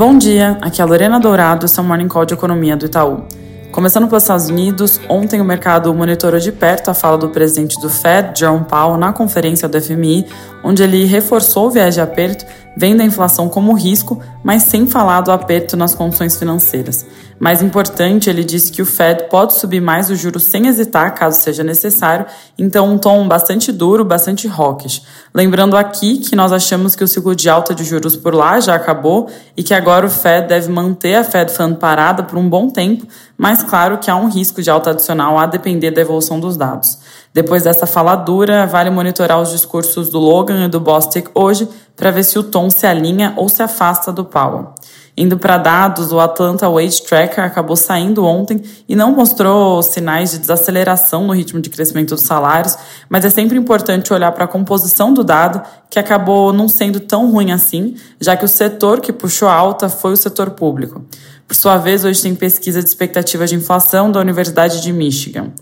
Bom dia, aqui é a Lorena Dourado, seu Morning Call de Economia do Itaú. Começando pelos Estados Unidos, ontem o mercado monitorou de perto a fala do presidente do Fed, Jerome Powell, na conferência do FMI, onde ele reforçou o viés de aperto, vendo a inflação como risco, mas sem falar do aperto nas condições financeiras. Mais importante, ele disse que o Fed pode subir mais os juros sem hesitar, caso seja necessário, então um tom bastante duro, bastante hawkish. Lembrando aqui que nós achamos que o ciclo de alta de juros por lá já acabou e que agora o Fed deve manter a Fed Fund parada por um bom tempo, mas claro que há um risco de alta adicional a depender da evolução dos dados. Depois dessa fala dura, vale monitorar os discursos do Logan e do Bostic hoje para ver se o tom se alinha ou se afasta do Powell. Indo para dados, o Atlanta Wage Tracker acabou saindo ontem e não mostrou sinais de desaceleração no ritmo de crescimento dos salários, mas é sempre importante olhar para a composição do dado, que acabou não sendo tão ruim assim, já que o setor que puxou alta foi o setor público. Por sua vez, hoje tem pesquisa de expectativas de inflação da Universidade de Michigan.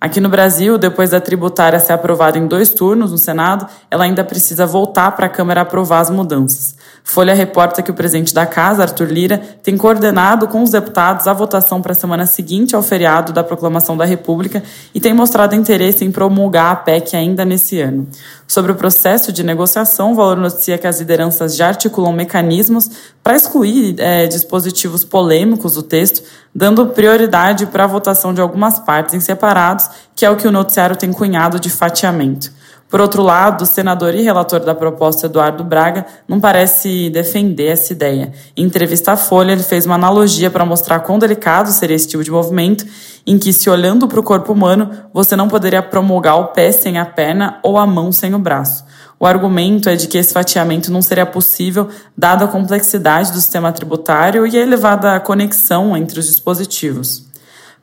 Aqui no Brasil, depois da tributária ser aprovada em dois turnos no Senado, ela ainda precisa voltar para a Câmara aprovar as mudanças. Folha reporta que o presidente da Casa, Arthur Lira, tem coordenado com os deputados a votação para a semana seguinte ao feriado da proclamação da República e tem mostrado interesse em promulgar a PEC ainda nesse ano. Sobre o processo de negociação, o Valor noticia que as lideranças já articulam mecanismos para excluir é, dispositivos polêmicos do texto, dando prioridade para a votação de algumas partes em separados, que é o que o noticiário tem cunhado de fatiamento. Por outro lado, o senador e relator da proposta, Eduardo Braga, não parece defender essa ideia. Em entrevista à Folha, ele fez uma analogia para mostrar quão delicado seria esse tipo de movimento, em que, se olhando para o corpo humano, você não poderia promulgar o pé sem a perna ou a mão sem o braço. O argumento é de que esse fatiamento não seria possível, dada a complexidade do sistema tributário e a elevada conexão entre os dispositivos.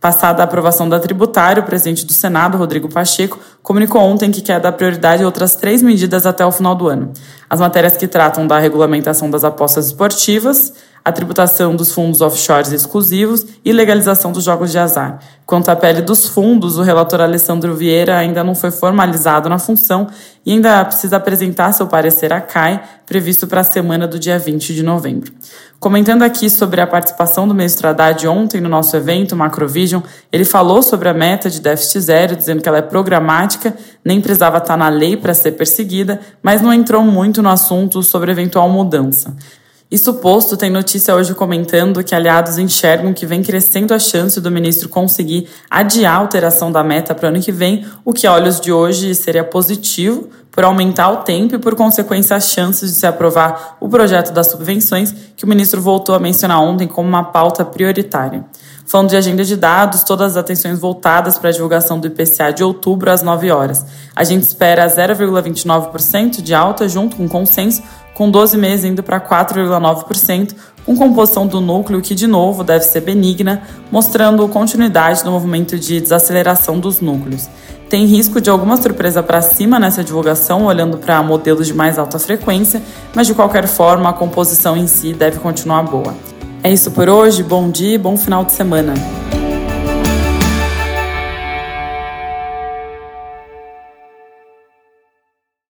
Passada a aprovação da tributária, o presidente do Senado, Rodrigo Pacheco, comunicou ontem que quer dar prioridade a outras três medidas até o final do ano. As matérias que tratam da regulamentação das apostas esportivas, a tributação dos fundos offshores exclusivos e legalização dos jogos de azar. Quanto à pele dos fundos, o relator Alessandro Vieira ainda não foi formalizado na função e ainda precisa apresentar seu parecer à CAI, previsto para a semana do dia 20 de novembro. Comentando aqui sobre a participação do ministro Haddad ontem no nosso evento Macrovision, ele falou sobre a meta de déficit zero, dizendo que ela é programática, nem precisava estar na lei para ser perseguida, mas não entrou muito no assunto sobre eventual mudança. Isso posto, tem notícia hoje comentando que aliados enxergam que vem crescendo a chance do ministro conseguir adiar a alteração da meta para o ano que vem, o que a olhos de hoje seria positivo por aumentar o tempo e, por consequência, as chances de se aprovar o projeto das subvenções, que o ministro voltou a mencionar ontem como uma pauta prioritária. Falando de agenda de dados, todas as atenções voltadas para a divulgação do IPCA de outubro às 9 horas. A gente espera 0,29% de alta junto com consenso com 12 meses indo para 4,9%, com composição do núcleo que, de novo, deve ser benigna, mostrando continuidade no movimento de desaceleração dos núcleos. Tem risco de alguma surpresa para cima nessa divulgação, olhando para modelos de mais alta frequência, mas de qualquer forma a composição em si deve continuar boa. É isso por hoje, bom dia e bom final de semana.